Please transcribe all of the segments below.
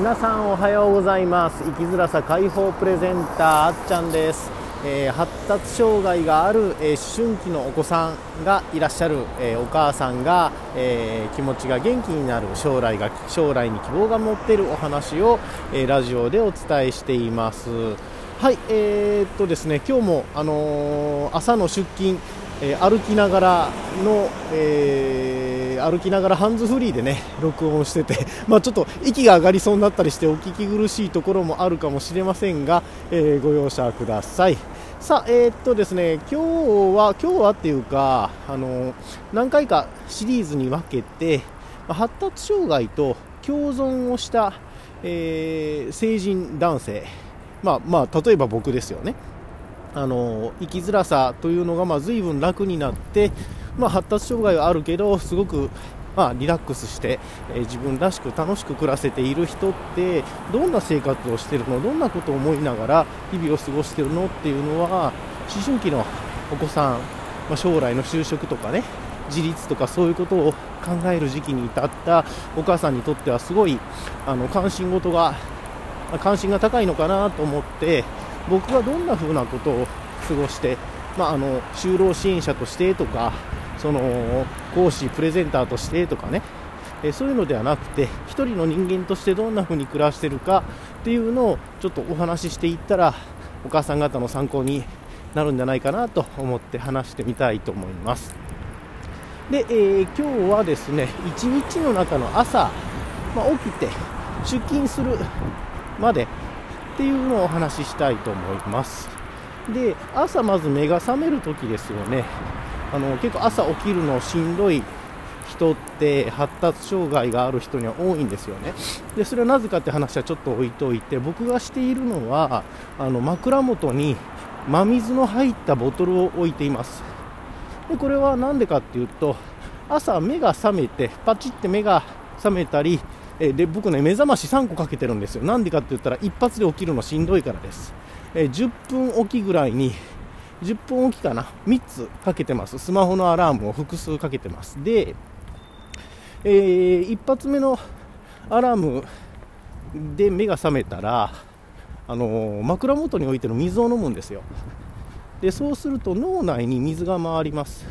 皆さんおはようございます。生きづらさ解放プレゼンターあっちゃんです、えー、発達障害がある、えー、思春期のお子さんがいらっしゃる、えー、お母さんが、え気持ちが元気になる将来が将来に希望が持っているお話を、えラジオでお伝えしています。はいえー、っとですね今日もあの朝の出勤えー、歩きながらの、えー、歩きながらハンズフリーでね録音してて、まあ、ちょっと息が上がりそうになったりしてお聞き苦しいところもあるかもしれませんが、えー、ご容赦ください。さあ、えー、っとですね、今日は、今日はっていうか、あの何回かシリーズに分けて、発達障害と共存をした、えー成人男性、まあ、まあ、例えば僕ですよね。あの生きづらさというのがまあ随分楽になって、まあ、発達障害はあるけどすごくまあ、リラックスして、え、自分らしく楽しく暮らせている人ってどんな生活をしてるの？どんなことを思いながら日々を過ごしてるの？っていうのは思春期のお子さん、まあ、将来の就職とかね自立とかそういうことを考える時期に至ったお母さんにとってはすごいあの関心事が関心が高いのかなと思って僕がどんな風なことを過ごして、まあ、あの就労支援者としてとかその講師、プレゼンターとしてとかね。えそういうのではなくて1人の人間としてどんな風に暮らしてるかっていうのをちょっとお話ししていったらお母さん方の参考になるんじゃないかなと思って話してみたいと思います。で、えー、今日はですね1日の中の朝、まあ、起きて出勤するまでっていうのをお話ししたいと思います。で朝まず目が覚めるときですよね。あの結構朝起きるのしんどい人って発達障害がある人には多いんですよね。でそれはなぜかって話はちょっと置いといて僕がしているのはあの枕元に真水の入ったボトルを置いています。でこれは何でかっていうと朝目が覚めてパチって目が覚めたりえで僕ね目覚まし3個かけてるんですよ。なんでかって言ったら一発で起きるのしんどいからです、え10分おきぐらいに10分おきかな。3つかけてます。スマホのアラームを複数かけてます。で、えー、一発目のアラームで目が覚めたらあのー、枕元に置いてる水を飲むんですよ。でそうすると脳内に水が回ります。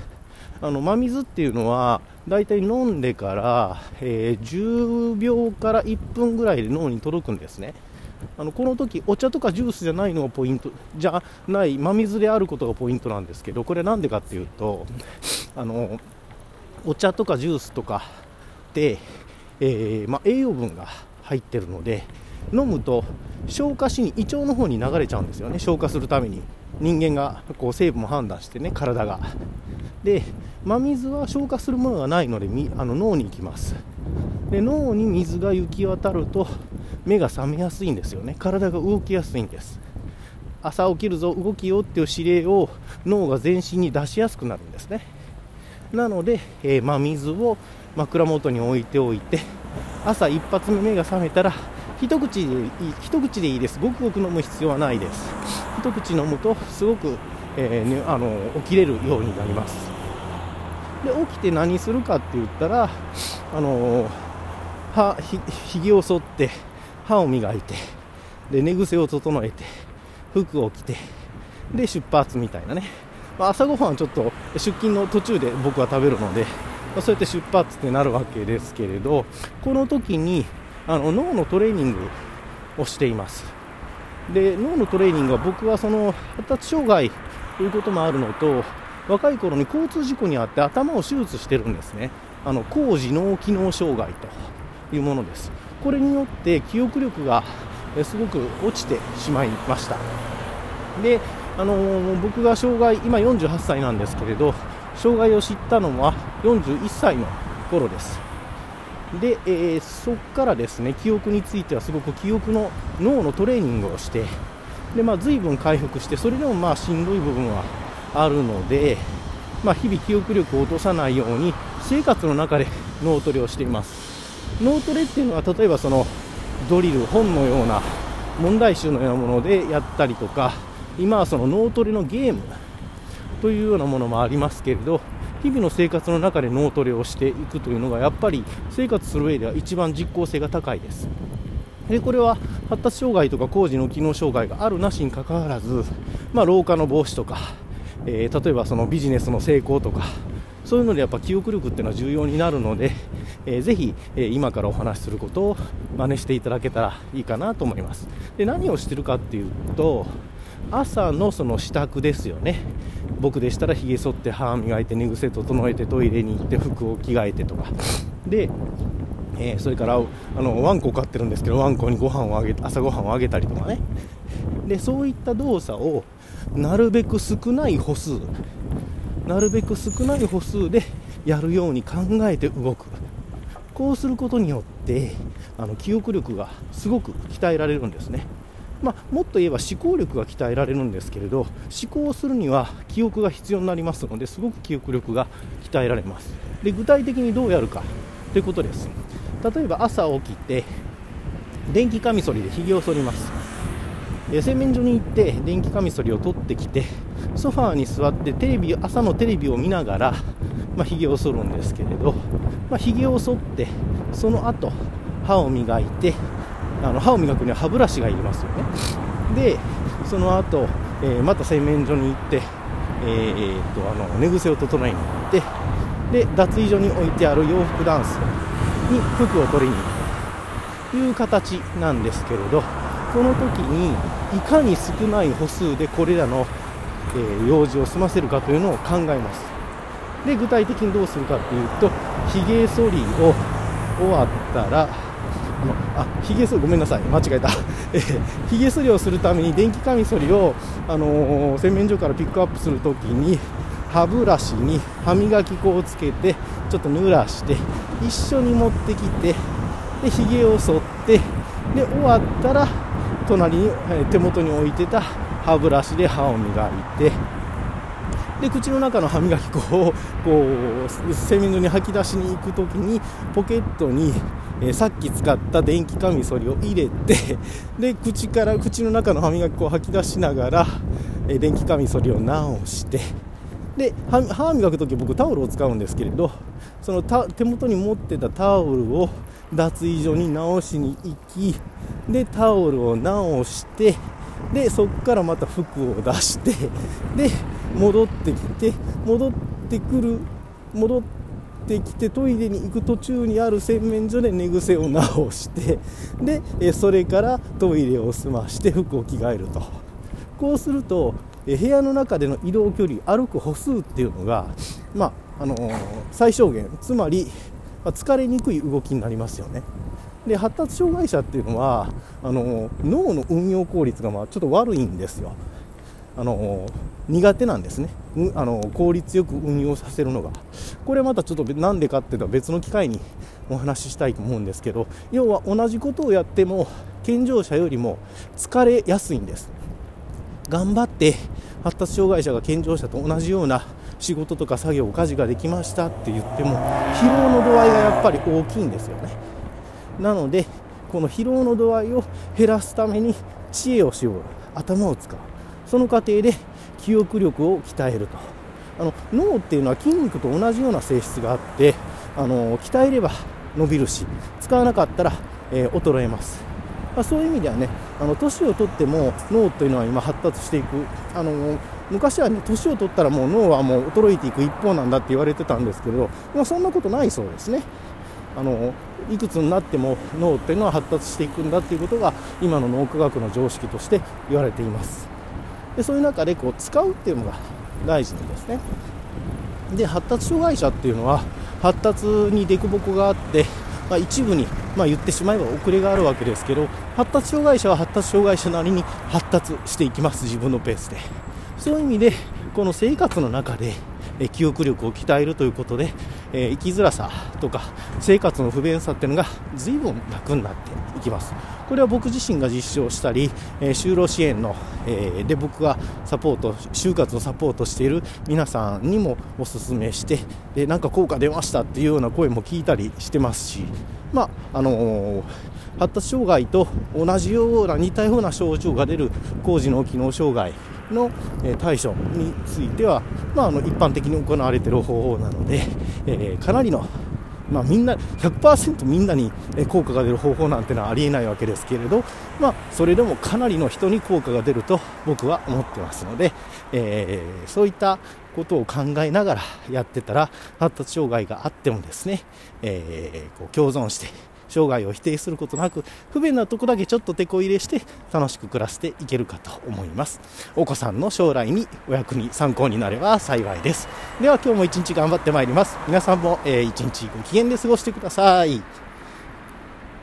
あの真水っていうのはだいたい飲んでから、えー、10秒から1分ぐらいで脳に届くんですね。あのこの時お茶とかジュースじゃないのがポイントじゃない真水であることがポイントなんですけどこれなんでかっていうとあのお茶とかジュースとかで、えー、ま、栄養分が入ってるので飲むと消化しに胃腸の方に流れちゃうんですよね。消化するために。人間がこう成分を判断してね体が。で真水は消化するものがないのであの脳に行きます。で脳に水が行き渡ると目が覚めやすいんですよね。体が動きやすいんです。朝起きるぞ動きよっていう指令を脳が全身に出しやすくなるんですね。なので、えー、真水を枕元に置いておいて朝一発目目が覚めたら一口でいい一口でいいです。ごくごく飲む必要はないです。一口飲むとすごくえーね、あの起きれるようになります。で起きて何するかって言ったらあの歯ひげを剃って歯を磨いてで寝癖を整えて服を着てで出発みたいなね、まあ、朝ごはんちょっと出勤の途中で僕は食べるので、まあ、そうやって出発ってなるわけですけれどこの時にあの脳のトレーニングをしています。で脳のトレーニングは僕はその発達障害ということもあるのと若い頃に交通事故に遭って頭を手術してるんですね。あの高次脳機能障害というものです。これによって記憶力がすごく落ちてしまいました。であのー、僕が障害今48歳なんですけれど障害を知ったのは41歳の頃です。で、えー、そこからですね記憶についてはすごく記憶の脳のトレーニングをしてで、まあ、随分回復して、それでもまあしんどい部分はあるので、まあ、日々記憶力を落とさないように生活の中で脳トレをしています。脳トレっていうのは例えばそのドリル本のような問題集のようなものでやったりとか今はその脳トレのゲームというようなものもありますけれど日々の生活の中で脳トレをしていくというのがやっぱり生活する上では一番実効性が高いです。でこれは発達障害とか工事の機能障害があるなしにかかわらず、まあ、老化の防止とか、えー、例えばそのビジネスの成功とかそういうのでやっぱ記憶力っていうのは重要になるので、えー、ぜひ、え、今からお話しすることを真似していただけたらいいかなと思います。で何をしてるかっていうと朝のその支度ですよね。僕でしたらひげ剃って歯磨いて寝癖整えてトイレに行って服を着替えてとか。でえー、それからあのワンコ飼ってるんですけどワンコにご飯をあげ朝ごはんをあげたりとかね。でそういった動作をなるべく少ない歩数なるべく少ない歩数でやるように考えて動く。こうすることによってあの記憶力がすごく鍛えられるんですね、まあ、もっと言えば思考力が鍛えられるんですけれど思考するには記憶が必要になりますのですごく記憶力が鍛えられます。で具体的にどうやるかということです。例えば朝起きて電気カミソリでひげを剃ります。洗面所に行って電気カミソリを取ってきてソファーに座ってテレビ朝のテレビを見ながら、まあ、ひげを剃るんですけれど、まあ、ひげを剃ってその後歯を磨いてあの歯を磨くには歯ブラシがいりますよね。でその後、えー、また洗面所に行って、えー、っとあの寝癖を整えに行ってで脱衣所に置いてある洋服ダンスに服を取りに行くという形なんですけれどその時にいかに少ない歩数でこれらの、え、用事を済ませるかというのを考えます。で具体的にどうするかというとひげ剃りを終わったらあひげ剃りごめんなさい。間違えた。ひげ剃りをするために電気カミソリを、あのー、洗面所からピックアップするときに歯ブラシに歯磨き粉をつけてちょっと濡らして一緒に持ってきてでひげを剃ってで終わったら隣に手元に置いてた歯ブラシで歯を磨いてで口の中の歯磨き粉をこう洗面所に吐き出しに行く時にポケットに、えー、さっき使った電気カミソリを入れてで口から口の中の歯磨き粉を吐き出しながら、えー、電気カミソリを直してで歯磨く時僕タオルを使うんですけれどその手元に持ってたタオルを脱衣所に直しに行きでタオルを直してでそこからまた服を出してで戻ってきて戻ってくる戻ってきてトイレに行く途中にある洗面所で寝癖を直してでそれからトイレを済まして服を着替えると。こうすると部屋の中での移動距離歩く歩数っていうのが、まああのー、最小限つまり、ま、疲れにくい動きになりますよね。で発達障害者っていうのはあの、脳の運用効率がまあちょっと悪いんですよ。あの、苦手なんですね、あの効率よく運用させるのが。これはまたちょっとなんでかっていうと別の機会にお話ししたいと思うんですけど要は同じことをやっても健常者よりも疲れやすいんです。頑張って発達障害者が健常者と同じような仕事とか作業家事ができましたって言っても疲労の度合いがやっぱり大きいんですよね。なのでこの疲労の度合いを減らすために知恵を絞る頭を使う。その過程で記憶力を鍛えると。あの脳っていうのは筋肉と同じような性質があってあの鍛えれば伸びるし使わなかったら、えー、衰えます。まあ、そういう意味ではね年を取っても脳というのは今発達していく。あの昔はね年を取ったらもう脳はもう衰えていく一方なんだって言われてたんですけど、まあ、そんなことないそうですね。あのいくつになっても脳っていうのは発達していくんだっていうことが今の脳科学の常識として言われています。でそういう中でこう使うっていうのが大事なんですね。で発達障害者っていうのは発達に凸凹があってまあ、一部に、まあ、言ってしまえば遅れがあるわけですけど発達障害者は発達障害者なりに発達していきます。自分のペースで。そういう意味でこの生活の中でえ記憶力を鍛えるということで、え、生きづらさとか生活の不便さっていうのが随分楽になっていきます。これは僕自身が実証したり、え、就労支援の、え、で僕がサポート就活をサポートしている皆さんにもお勧めしてでなんか効果出ましたっていうような声も聞いたりしてますしまああの発達障害と同じような似たような症状が出る工事の機能障害の対処については、まあ、あの一般的に行われている方法なので、えー、かなりのまあ、みんな100%みんなに効果が出る方法なんてのはありえないわけですけれど、まあ、それでもかなりの人に効果が出ると僕は思ってますので、えー、そういったことを考えながらやってたら発達障害があってもですね、えー、こう共存して生涯を否定することなく不便なとこだけちょっと手こ入れして楽しく暮らしていけるかと思います。お子さんの将来にお役に参考になれば幸いです。では今日も一日頑張ってまいります。皆さんも、えー、一日ご機嫌で過ごしてください。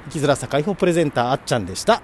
生きづらさ解放プレゼンターあっちゃんでした。